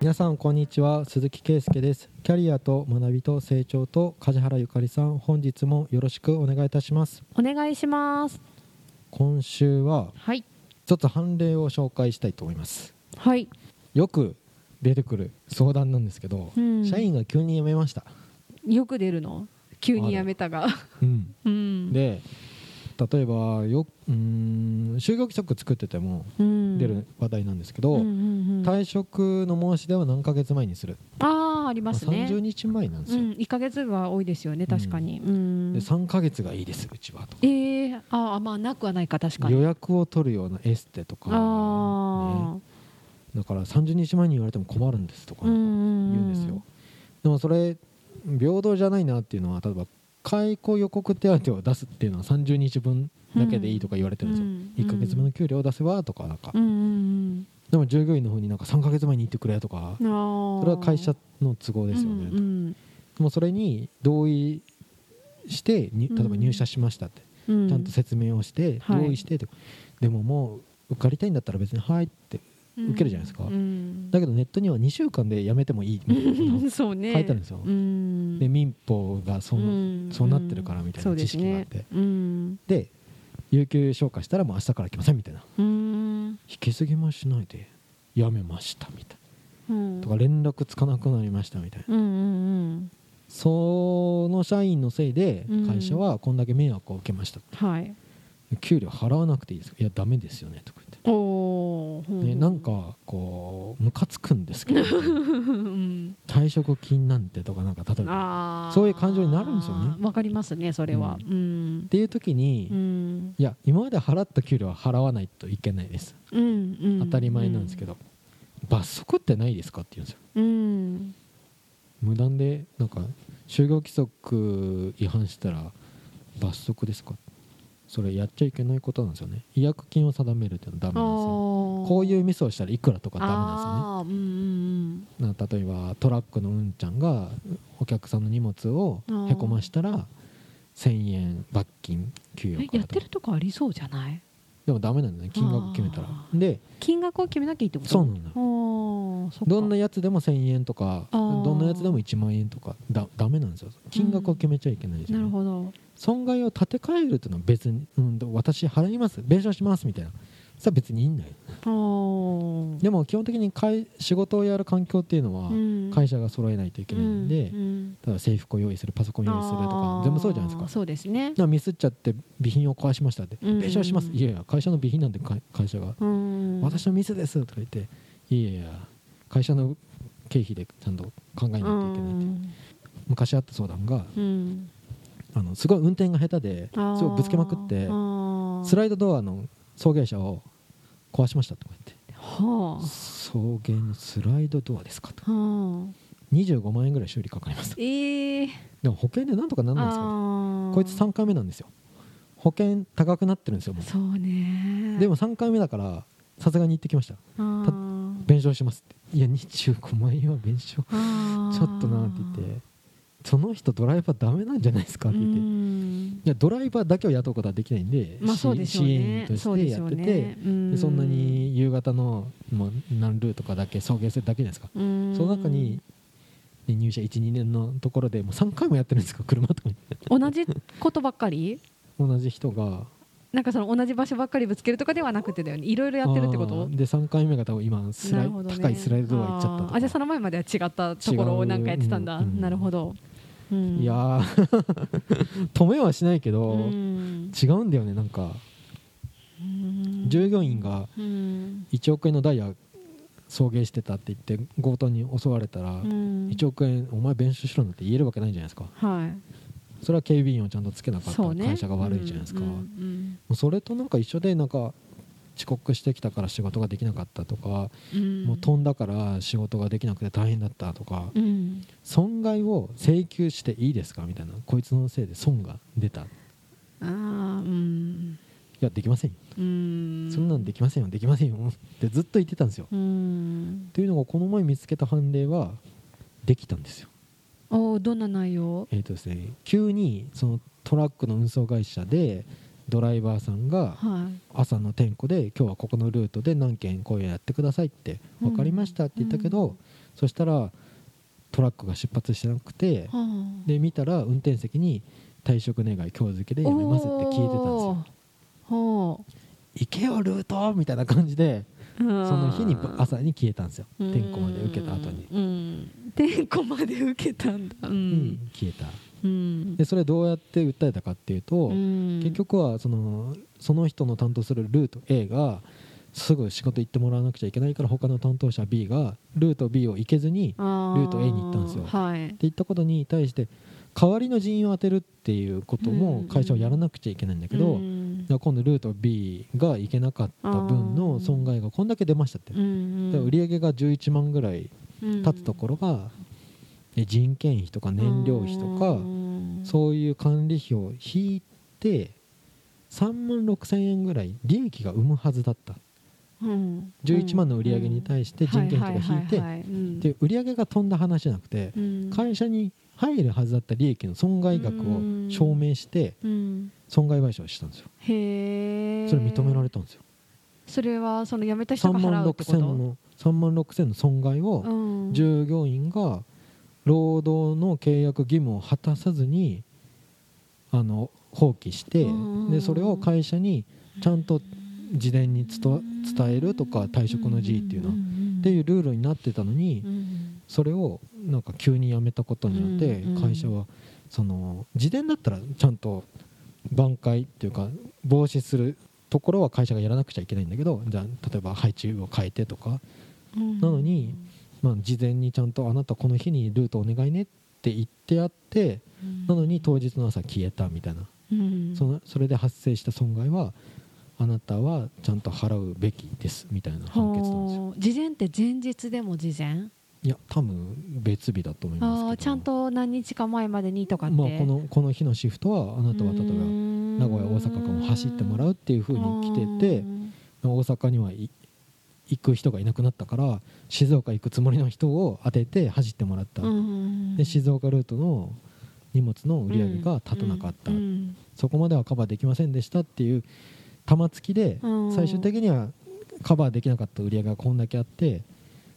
皆さんこんにちは。鈴木圭介です。キャリアと学びと成長と梶原ゆかりさん本日もよろしくお願いいたします。お願いします。今週ははい。ちょっと判例を紹介したいと思います。はい、よく出てくる相談なんですけど、うん。社員が急に辞めました、よく出るの？急に辞めたが。うん、うん。で例えばようーん就業規則作っててもうん。出る話題なんですけど、うんうんうん退職の申し出は何ヶ月前にする、ああありますね。30日前なんですよ、うん、1か月が多いですよね確かに、うん。で3ヶ月がいいですうちはとか。えー、ああまあなくはないか確かに。予約を取るようなエステとか、あね。だから30日前に言われても困るんですとか言うんですよ、でもそれ平等じゃないなっていうのは例えば解雇予告手当を出すっていうのは30日分だけでいいとか言われてるんですよ、うん1ヶ月分の給料を出せばとかなんか、うんうんでも従業員の方になんか3ヶ月前に言ってくれとかそれは会社の都合ですよね、うんうん。でもそれに同意してに例えば入社しましたって、うん、ちゃんと説明をして、はい。同意してとでももう受かりたいんだったら別に「はい」って受けるじゃないですか。うん、だけどネットには2週間で辞めてもいいみたいなそうね書いてあるんですよ。うん、で民法がそう,、ん。そうなってるからみたいな知識があって、ですね有給消化したらもう明日から来ませんみたいな。うん。引き継ぎもしないで辞めましたみたいうん。なとか連絡つかなくなりましたみたいな。うんうんその社員のせいでうん。会社はこんだけ迷惑を受けました、うんはい給料払わなくていいですか？いやダメですよねとか言って。おお、ね、なんかこうムカつくんですけど うん。退職金なんてとかなんか例えばそういう感情になるんですよね。わかりますねそれは。ううん。っていう時に、うん。いや今まで払った給料は払わないといけないです。当たり前なんですけど、罰則ってないですかって言うんですよ。うん。無断でなんか就業規則違反したら罰則ですかそれやっちゃいけないことなんですよね。違約金を定めるっていうのはダメなんですよ。ここういうミスをしたらいくらとかダメなんですよね。うんうんな例えばトラックのうんちゃんがお客さんの荷物をへこましたら1000円罰金給与やってるとこありそうじゃない？でもダメなんだね金額決めたら。あで金額を決めなきゃいいってこと？そうなんだどんなやつでも1000円とかどんなやつでも1万円とかだダメなんですよ。金額を決めちゃいけないですよね、なるほど。損害を立て替えるっていうのは別に、うん、私払います弁償しますみたいなそれは別にいいんだよ。でも基本的に会仕事をやる環境っていうのはうん。会社が揃えないといけないんで、うんうん。例えば制服を用意するパソコン用意するとあかー。全部そうじゃないですか。そうですね。ミスっちゃって備品を壊しましたってうん弁償します？いやいや会社の備品なんで会会社が。うん私のミスですとか言っていやいや会社の経費でちゃんと考えないといけないって。昔あった相談がうん。あのすごい運転が下手ですごいぶつけまくってスライドドアの送迎車を壊しましたとか言って。は送迎のスライドドアですかと。あ。はあ25万円ぐらい修理かかります。ええ。でも保険でなんとかなんないんですかあーこいつ3回目なんですよ。保険高くなってるんですよもそうね。うでも3回目だからさすがに言ってきました。あー弁償しますって。いや25万円は弁償。あーちょっとなって言ってその人ドライバーダメなんじゃないですかって言って。いうん。やドライバーだけを雇うことはできないんで、まあそうでしょう支援としてやっててねうん。でそんなに夕方のもう何ルートかだけ送迎するだけじゃないですか、うん。その中に、ね入社12年のところでもう3回もやってるんですか車とかに。同じことばっかり？同じ人が。なんかその同じ場所ばっかりぶつけるとかではなくてだよね。いろいろやってるってこと？で3回目が多分今スライ、ね高いスライドドア行っちゃったあじゃあその前までは違ったところをなんかやってたんだ、なるほど、うんいやー。止めはしないけど、うん。違うんだよねなんか。うん。従業員がうん。1億円のダイヤ送迎してたって言って強盗に襲われたら、うん。1億円お前弁償しろなんて言えるわけないじゃないですか。はい。それは警備員をちゃんとつけなかった会社が悪いじゃないですか、うんうもんうそれとなんか一緒でなんか遅刻してきたから仕事ができなかったとか、うん。もう飛んだから仕事ができなくて大変だったとか、うん。損害を請求していいですかみたいなこいつのせいで損が出た。いあーうん。やできません。よ、うん。そんなんできませんよできませんよってずっと言ってたんですよ、うん。っていうのがこの前見つけた判例はできたんですよ。おーどんな内容？えーとですね、急にそのトラックの運送会社でドライバーさんがはい。朝の点呼で今日はここのルートで何件こういうのやってくださいってうん分かりましたって言ったけど、うん。そしたらトラックが出発してなくてはあ。で見たら運転席に退職願い今日付でやめますって聞いてたんですよ。行けよルートみたいな感じでその日に朝に消えたんですよ。点呼まで受けた後に、うん。点呼まで受けたんだ。ううんん消えた。うんでそれどうやって訴えたかっていうと、うん。結局はそのその人の担当するルート A がすぐ仕事行ってもらわなくちゃいけないから他の担当者 B がルート B を行けずにってルート A に行ったんですよ。はい。言ったことに対して代わりの人員を当てるっていうこともうん。会社はやらなくちゃいけないんだけど、うん。今度ルート B が行けなかった分の損害がこんだけ出ましたって、うん売上が11万ぐらい立つところが、え人件費とか燃料費とか、うんそういう管理費を引いて3万6千円ぐらい利益が生むはずだった。うん。11万の売り上げに対して人件費とか引いてで売り上げが飛んだ話じゃなくてうん。会社に入るはずだった利益の損害額を証明してうん。損害賠償したんですよ。へえそれ認められたんですよ。それはその辞めた人3が万6払うってこと？千の3万6千の損害をうん。従業員が労働の契約義務を果たさずにあの放棄してうんでそれを会社にちゃんと事前に伝えるとか退職の辞意っていうのはっていうルールになってたのにうんそれをなんか急にやめたことによってうん会社はその事前だったらちゃんと挽回っていうか防止するところは会社がやらなくちゃいけないんだけどじゃあ例えば配置を変えてとか。うん。なのにまあ、事前にちゃんとあなたこの日にルートお願いねって言ってあってなのに当日の朝消えたみたいな。うん。そのそれで発生した損害はあなたはちゃんと払うべきですみたいな判決なんですよ。はあ事前って前日でも事前？いや多分別日だと思いますちゃんと何日か前までにとかって。まあ、このこの日のシフトはあなたは例えば名名古屋大阪間を走ってもらうっていう風に来てて大阪にはい行く人がいなくなったから静岡行くつもりの人を当てて走ってもらった、で静岡ルートの荷物の売り上げが立たなかった、うんそこまではカバーできませんでしたっていう玉突きでうん。最終的にはカバーできなかった売り上げがこんだけあって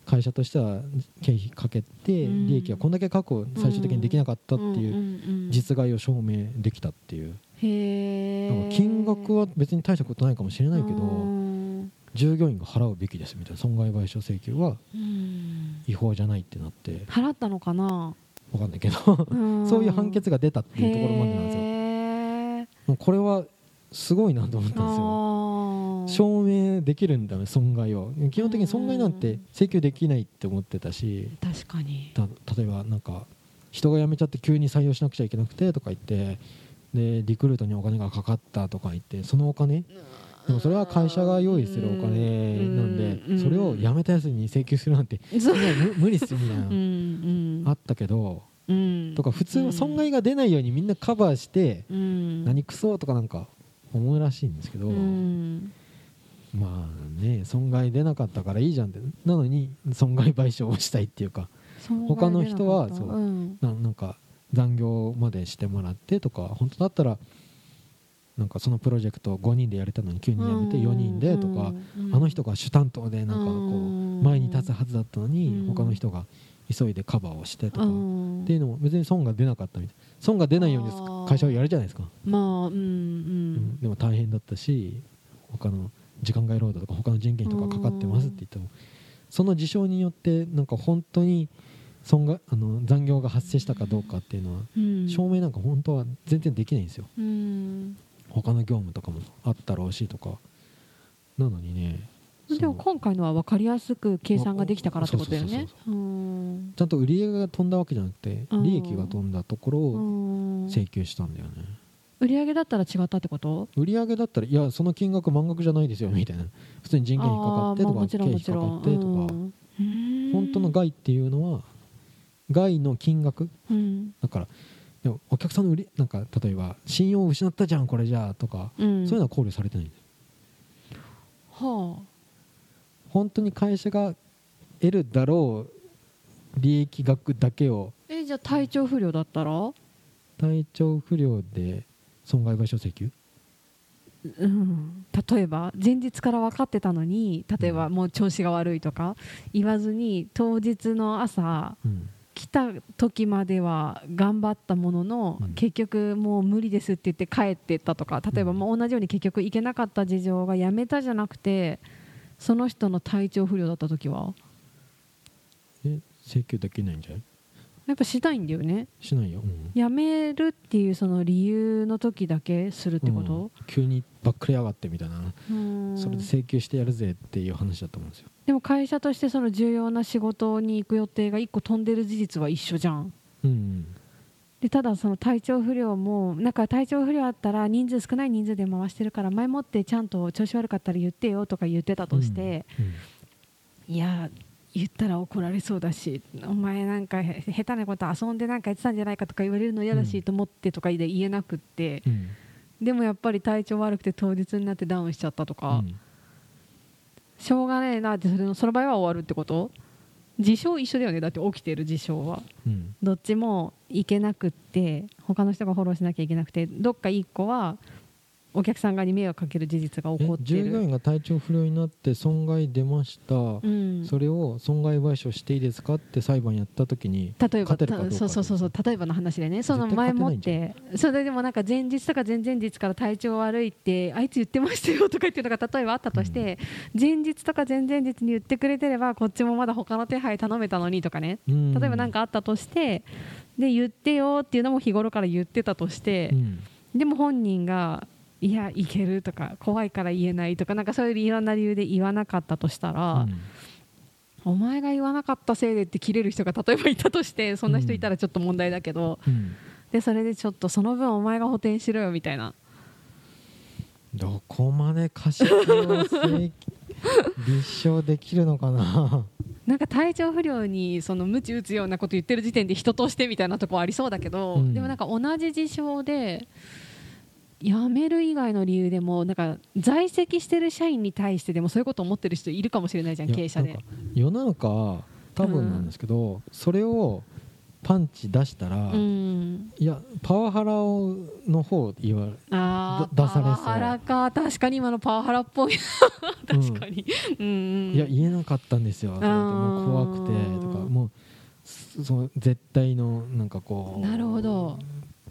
会社としては経費かけてうん。利益がこんだけ確保最終的にできなかったっていううん実害を証明できたっていう。金額は別に大したことないかもしれないけどうん従業員が払うべきですみたいな損害賠償請求はうん。違法じゃないってなって。払ったのかな？分かんないけど。うん。そういう判決が出たっていうところまでなんですよ。これはすごいなと思ったんですよ。証明できるんだね損害を。基本的に損害なんて請求できないって思ってたし。確かに。た例えばなんか人が辞めちゃって急に採用しなくちゃいけなくてとか言ってでリクルートにお金がかかったとか言ってそのお金でもそれは会社が用意するお金なんでうん。それを辞めたやつに請求するなんて無 無理っすよみたいな。あったけどうん。とか普通は損害が出ないようにみんなカバーしてうん。何クソとかなんか思うらしいんですけどうん。まあね損害出なかったからいいじゃんって。なのに損害賠償をしたいっていうか他の人はそううん。ななんか残業までしてもらってとか本当だったらなんかそのプロジェクト5人でやれたのに急に辞めて4人でとか、あの人が主担当でなんかこう前に立つはずだったのにうん。他の人が急いでカバーをしてとか、っうん。ていうのも別に損が出なかったみたい損が出ないように会社はやるじゃないですか、まあうんううん。んでも大変だったし他の時間外労働とか他の人件費とかかかってますって言ってもその事象によってなんか本当に損があの残業が発生したかどうかっていうのはうん。証明なんか本当は全然できないんですよ。うん他の業務とかもあったろうしとか。なのにねでも今回のは分かりやすく計算ができたからってことだよね。ちゃんと売り上げが飛んだわけじゃなくてうん。利益が飛んだところをうん。請求したんだよね。売り上げだったら違ったってこと？売り上げだったらいやその金額満額じゃないですよみたいな。普通に人件費かかってとか経費かかってとか。うん。本当の害っていうのは害の金額？うん。だからでもお客さんの売りなんか例えば信用を失ったじゃんこれじゃあとか、うん。そういうのは考慮されてない。は本当に会社が得るだろう利益額だけをあえじゃあ体調不良だったら？体調不良で損害賠償請求？うん、例えば前日から分かってたのに例えばもう調子が悪いとか言わずに当日の朝うん来た時までは頑張ったものの、うん。結局もう無理ですって言って帰ってったとか例えばうん。もう同じように結局行けなかった事情がやめたじゃなくてその人の体調不良だった時は？え請求できないんじゃない？やっぱしたいんだよね。しないよ、うん。やめるっていうその理由の時だけするってこうん。と、急にばっくれやがってみたいな、うん。それで請求してやるぜっていう話だと思うんですよ、でも会社としてその重要な仕事に行く予定が1個飛んでる事実は一緒じゃん。うんでただその体調不良もなんか体調不良あったら人数少ない人数で回してるから前もってちゃんと調子悪かったら言ってよとか言ってたとして、うん。いや言ったら怒られそうだしお前なんかへ下手なこと遊んでなんかやってたんじゃないかとか言われるの嫌だし、うんと思ってとかで言えなくってうん。でもやっぱり体調悪くて当日になってダウンしちゃったとか、うん。しょうがねえなってそれのその場合は終わるってこと？事象一緒だよね。だって起きてる事象は。うん。どっちも行けなくって他の人がフォローしなきゃいけなくてどっか一個はお客さん側に迷惑かける事実が起こってえ従業る、員が体調不良になって損害出ました、うん、それを損害賠償していいですかって裁判やった時に例えばそうそうそうそう例えばの話でね。その前もっ勝て。それでもなんか前日とか前々日から体調悪いってあいつ言ってましたよとか言ってるのが例えばあったとして、前日とか前々日に言ってくれてればこっちもまだ他の手配頼めたのにとかね。うん。例えば何かあったとしてで言ってよっていうのも日頃から言ってたとしてう、ん。でも本人がいやいけるとか怖いから言えないとかなんかそういういろんな理由で言わなかったとしたら、お前が言わなかったせいでって切れる人が例えばいたとしてそんな人いたらちょっと問題だけど、うん。でそれでちょっとその分お前が補填しろよみたいな。どこまで過失を請立証できるのかな？なんか体調不良にその鞭打つようなこと言ってる時点で人としてみたいなとこありそうだけど、うん。でもなんか同じ事象で辞める以外の理由でもなんか在籍してる社員に対してでもそういうこと思ってる人いるかもしれないじゃん経営者で。世の中多分なんですけど、それをパンチ出したら、うん。いやパワハラをの方言われあ出されそう。パワハラか。確かに今のパワハラっぽい確かに、うんうん。いや言えなかったんですよ怖くてとかもうそその絶対のなんかこうなるほど。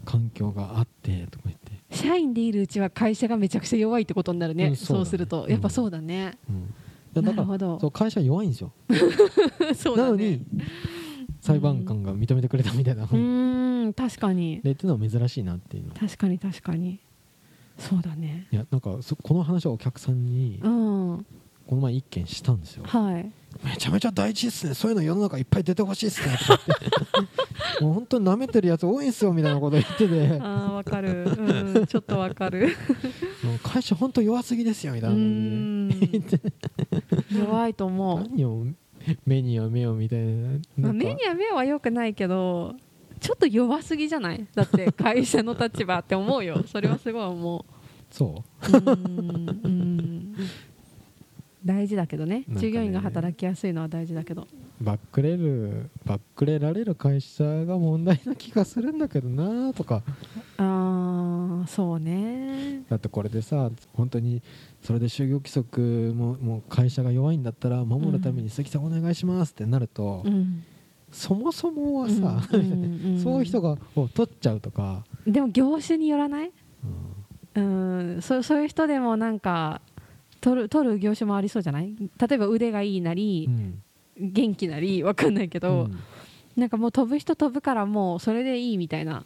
環境があってとか言って、社員でいるうちは会社がめちゃくちゃ弱いってことになるね、うんそうだね。そうすると。やっぱそうだね、うん、だからなるほど。そう会社弱いんですよ。そうだね。なのに裁判官が認めてくれたみたいな、うーん確かに。でっていうのは珍しいなっていうの。確かに確かに。そうだね。いやなんかそこの話をお客さんにうんこの前一件したんですよ。はい。めちゃめちゃ大事ですね。そういうの世の中いっぱい出てほしいですね。とか言ってもう本当に舐めてるやつ多いんすよみたいなこと言ってて。あーわかる。うんちょっとわかる。もう会社本当弱すぎですよみたういな。ことでーん。弱いと思う、何を目には目をみたいな。まあ、目には目は良くないけどちょっと弱すぎじゃない？だって会社の立場って思うよ。それはすごい思そうう。うんうん大事だけどね。ね。従業員が働きやすいのは大事だけど。バックれるバックれられる会社が問題な気がするんだけどなとか。ああそうね。だってこれでさ本当にそれで就業規則ももう会社が弱いんだったら守るために鈴木さんお願いしますってなると、うん。そもそもはさ、うん。そういう人がを取っちゃうとか、でも業種によらない？うん。うん。そそういう人でもなんか取る取る業種もありそうじゃない？例えば腕がいいなりう、ん。元気なりわかんないけど、うん。なんかもう飛ぶ人飛ぶからもうそれでいいみたいな。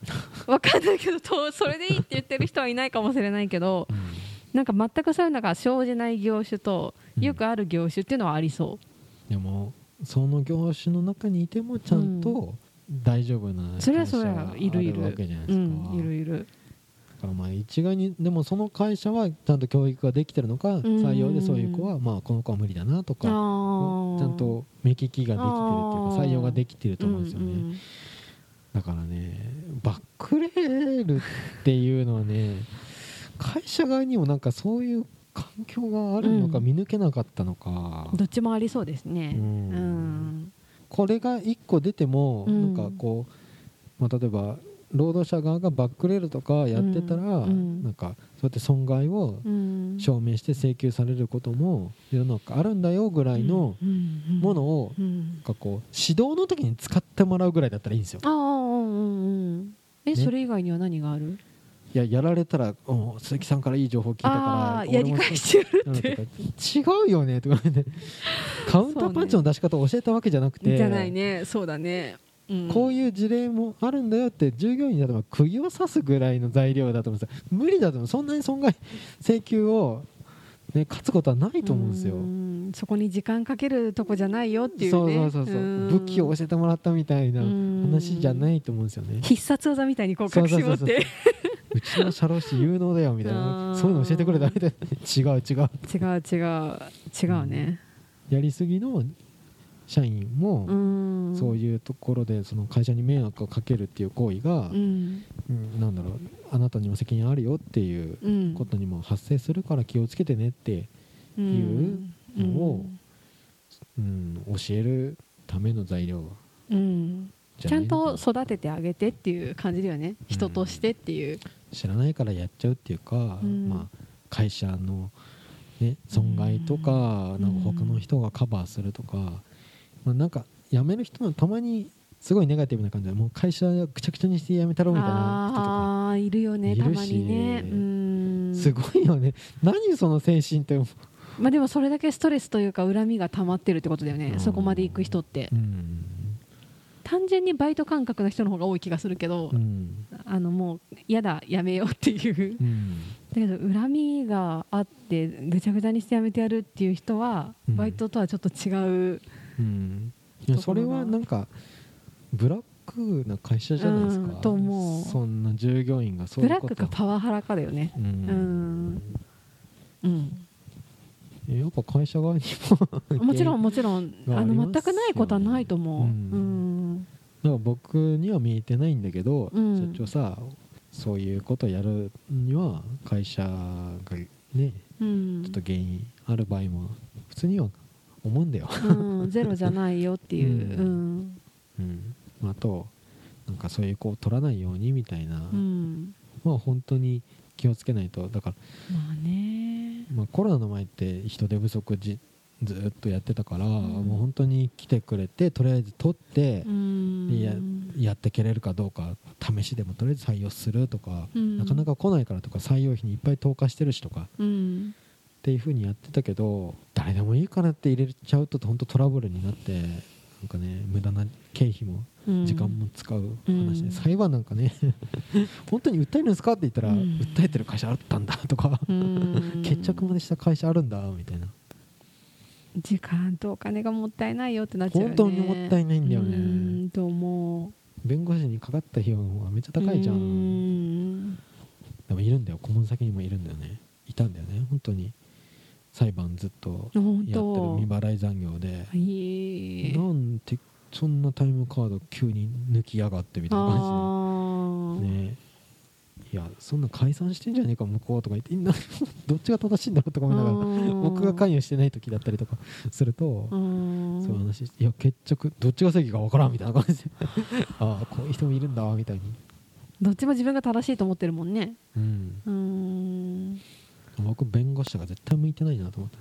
わかんないけどとそれでいいって言ってる人はいないかもしれないけどなんか全くそういうのが生じない業種とうん。よくある業種っていうのはありそでもその業種の中にいてもちゃんと大丈夫なうそれはそれはいるいる。うんいるいる。だからまあ一概にでもその会社はちゃんと教育ができてるのか、ん。採用でそういう子はまあこの子は無理だなとか、あちーゃんと目利きができてるっていうか採用ができてると思うんですよね、うんうん。だからねバックレールっていうのはね会社側にもなんかそういう環境があるのかうん。見抜けなかったのか、どっちもありそうですね。ううん。んこれが1個出ても、うん。なんかこう、まあ、例えば労働者側がバックレールとかやってたら、うんなんかそうやって損害をうん。証明して請求されることも世の中あるんだよぐらいのものをかこう指導の時に使ってもらうぐらいだったらいいんですよ。ああうんうんうん。え、ね。それ以外には何がある？いややられたらお鈴木さんからいい情報聞いたあからあやり返してやるって。違うよねとか言って。カウンターパンチの出し方を教えたわけじゃなくて。じゃないね。そうだね、うん、こういう事例もあるんだよって従業員だと釘を刺すぐらいの材料だと思うんですよ。無理だと思うそんなに損害請求を、ね、勝つことはないと思うんですよ。ん。そこに時間かけるとこじゃないよっていうね。そうそうそう。武器を教えてもらったみたいなうん。話じゃないと思うんですよね。必殺技みたいにこう隠し持って。うちの社労士有能だよみたいあなー。そういうの教えてくれたみたいな。違う違う。違う違う。違うね。やりすぎの社員も、うん。そういうところでその会社に迷惑をかけるっていう行為が、うん。うんなんだろうあなたにも責任あるよっていううん。ことにも発生するから気をつけてねって、いうのをうん、教えるための材料うん。ちゃんと育ててあげてっていう感じだよね。人としてっていう、知らないからやっちゃうっていうか、うん。まあ、会社の、ね、損害とか,、うん。なんか他の人がカバーするとか、まあ、なんか辞める人もたまにすごいネガティブな感じでもう会社ぐちゃぐちゃにして辞めたろみたいな人とかあいるよねたまにね。うん。すごいよね。何その精神って、まあでもそれだけストレスというか恨みが溜まってるってことだよね、うん。そこまで行く人って。うん。単純にバイト感覚の人の方が多い気がするけど、うん。あのもう嫌だやめようっていう。うん。だけど恨みがあってぐちゃぐちゃにしてやめてやるっていう人は、うん。バイトとはちょっと違ううん。いやそれはなんかブラックな会社じゃないですか、うんと思う。そんな従業員がそういうブラックかパワハラかだよね。ううん。んうん。やっぱ会社側にも。もちろんもちろん。あの全くないことはないと思う、ううんんなん。か僕には見えてないんだけど、うん。社長さそういうことをやるには会社がねうん。ちょっと原因ある場合も普通には思うんだよ、うん、ゼロじゃないよっていう、ううん。うん、あとなんかそういう子を取らないようにみたいな、うん、まあ本当に気をつけないと。だから、まあね。まあ、コロナの前って人手不足じずっとやってたから、ん。もう本当に来てくれてとりあえず取ってう、ん。いややってけれるかどうか試しでもとりあえず採用するとか、うん。なかなか来ないからとか採用費にいっぱい投下してるしとかうん。っていう風にやってたけど誰でもいいからって入れちゃうと本当トラブルになってなんかね無駄な経費もうん。時間も使う話で、うん。裁判なんかね 本当に訴えるんですかって言ったら、うん。訴えてる会社あったんだとか、うん。決着までした会社あるんだみたいな。時間とお金がもったいないよってなっちゃうよね。本当にもったいないんだよね。うんと思弁護士にかかった費用の方がめっちゃう高いじゃん。でもいるんだよ。顧問先にもいるんだよね。いたんだよね。本当に裁判ずっと本やってる当未払い残業で。なんてそんなタイムカード急に抜きやがってみたいなあ感ーじで。ね。いやそんな解散してんじゃねえか向こうとか言ってみんなどっちが正しいんだろうとか思いながらうん僕が関与してない時だったりとか するとうんそういう話いや決着どっちが正義か分からんみたいな感じで。ああこういう人もいるんだみたいに。どっちも自分が正しいと思ってるもんね。うん。うん僕弁護士が絶対向いてないなと思った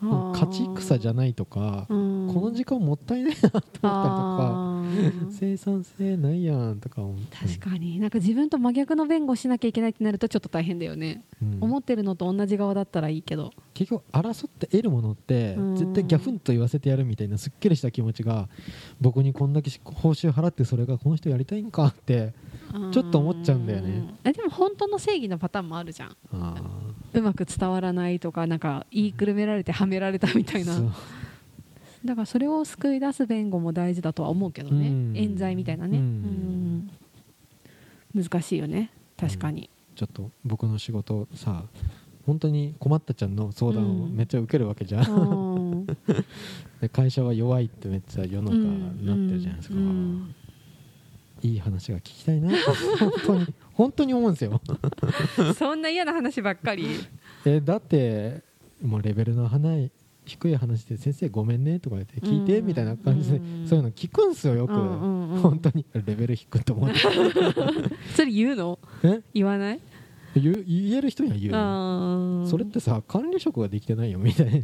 勝ち戦じゃないとかうんこの時間もったいないなと思ったりとか生産性ないやんとか思って。確かに。なんか自分と真逆の弁護しなきゃいけないってなるとちょっと大変だよね、うん。思ってるのと同じ側だったらいいけど。結局争って得るものってうん。絶対ギャフンと言わせてやるみたいなすっきりした気持ちが僕にこんだけ報酬払ってそれがこの人やりたいんかってちょっと思っちゃうんだよね。えでも本当の正義のパターンもあるじゃん。あうまく伝わらないとかなんか言いくるめられてはめられたみたいな。だからそれを救い出す弁護も大事だとは思うけどね、うん。冤罪みたいなね、うん。うん。難しいよね。確かに、ちょっと僕の仕事さ本当に困ったちゃんの相談をうん。めっちゃ受けるわけじゃん、うん。で会社は弱いってめっちゃ世の中になってるじゃないですか、うん。いい話が聞きたいな本当に本当に思うんですよ。そんな嫌な話ばっかり。えだってもうレベルの離い低い話で「先生ごめんね」とか言って「聞いて」みたいな感じでうん。そういうの聞くんすよよく、うん本当にレベル低いと思って。それ言うの？え？言わない？言う言える人には言うそれってさ管理職ができてないよみたいな。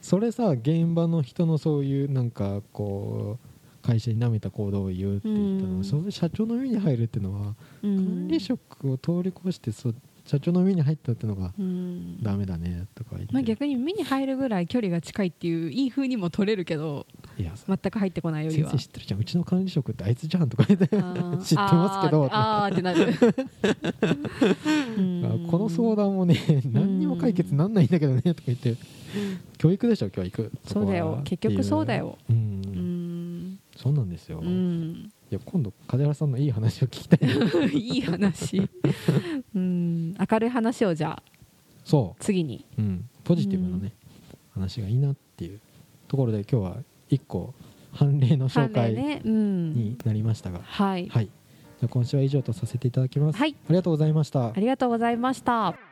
それさ現場の人のそういうなんかこう会社に舐めた行動を言うって言ったのは、うん。それ社長の目に入るっていうのは、うん。管理職を通り越してそ社長の目に入ったっていうのがうん。ダメだねとか言って、まあ、逆に目に入るぐらい距離が近いっていういい風にも取れるけどいやさ全く入ってこないよりは。先生知ってるじゃん。うちの管理職ってあいつじゃんとか言って。知ってますけど。あーあーってなる。うん。この相談もね何にも解決なんないんだけどねとか言って。教育でしょ教育。そうだよ。結局そうだよ。うんそうなんですよ、ういんや今度梶原さんのいい話を聞きたい いい話。うん。明るい話をじゃあそ次に。う、うん、ポジティブなね、話がいいなっていうところで今日は一個判例の紹介ね。うん。になりましたが、はい。はい。じゃあ今週は以上とさせていただきます、はい。ありがとうございました。ありがとうございました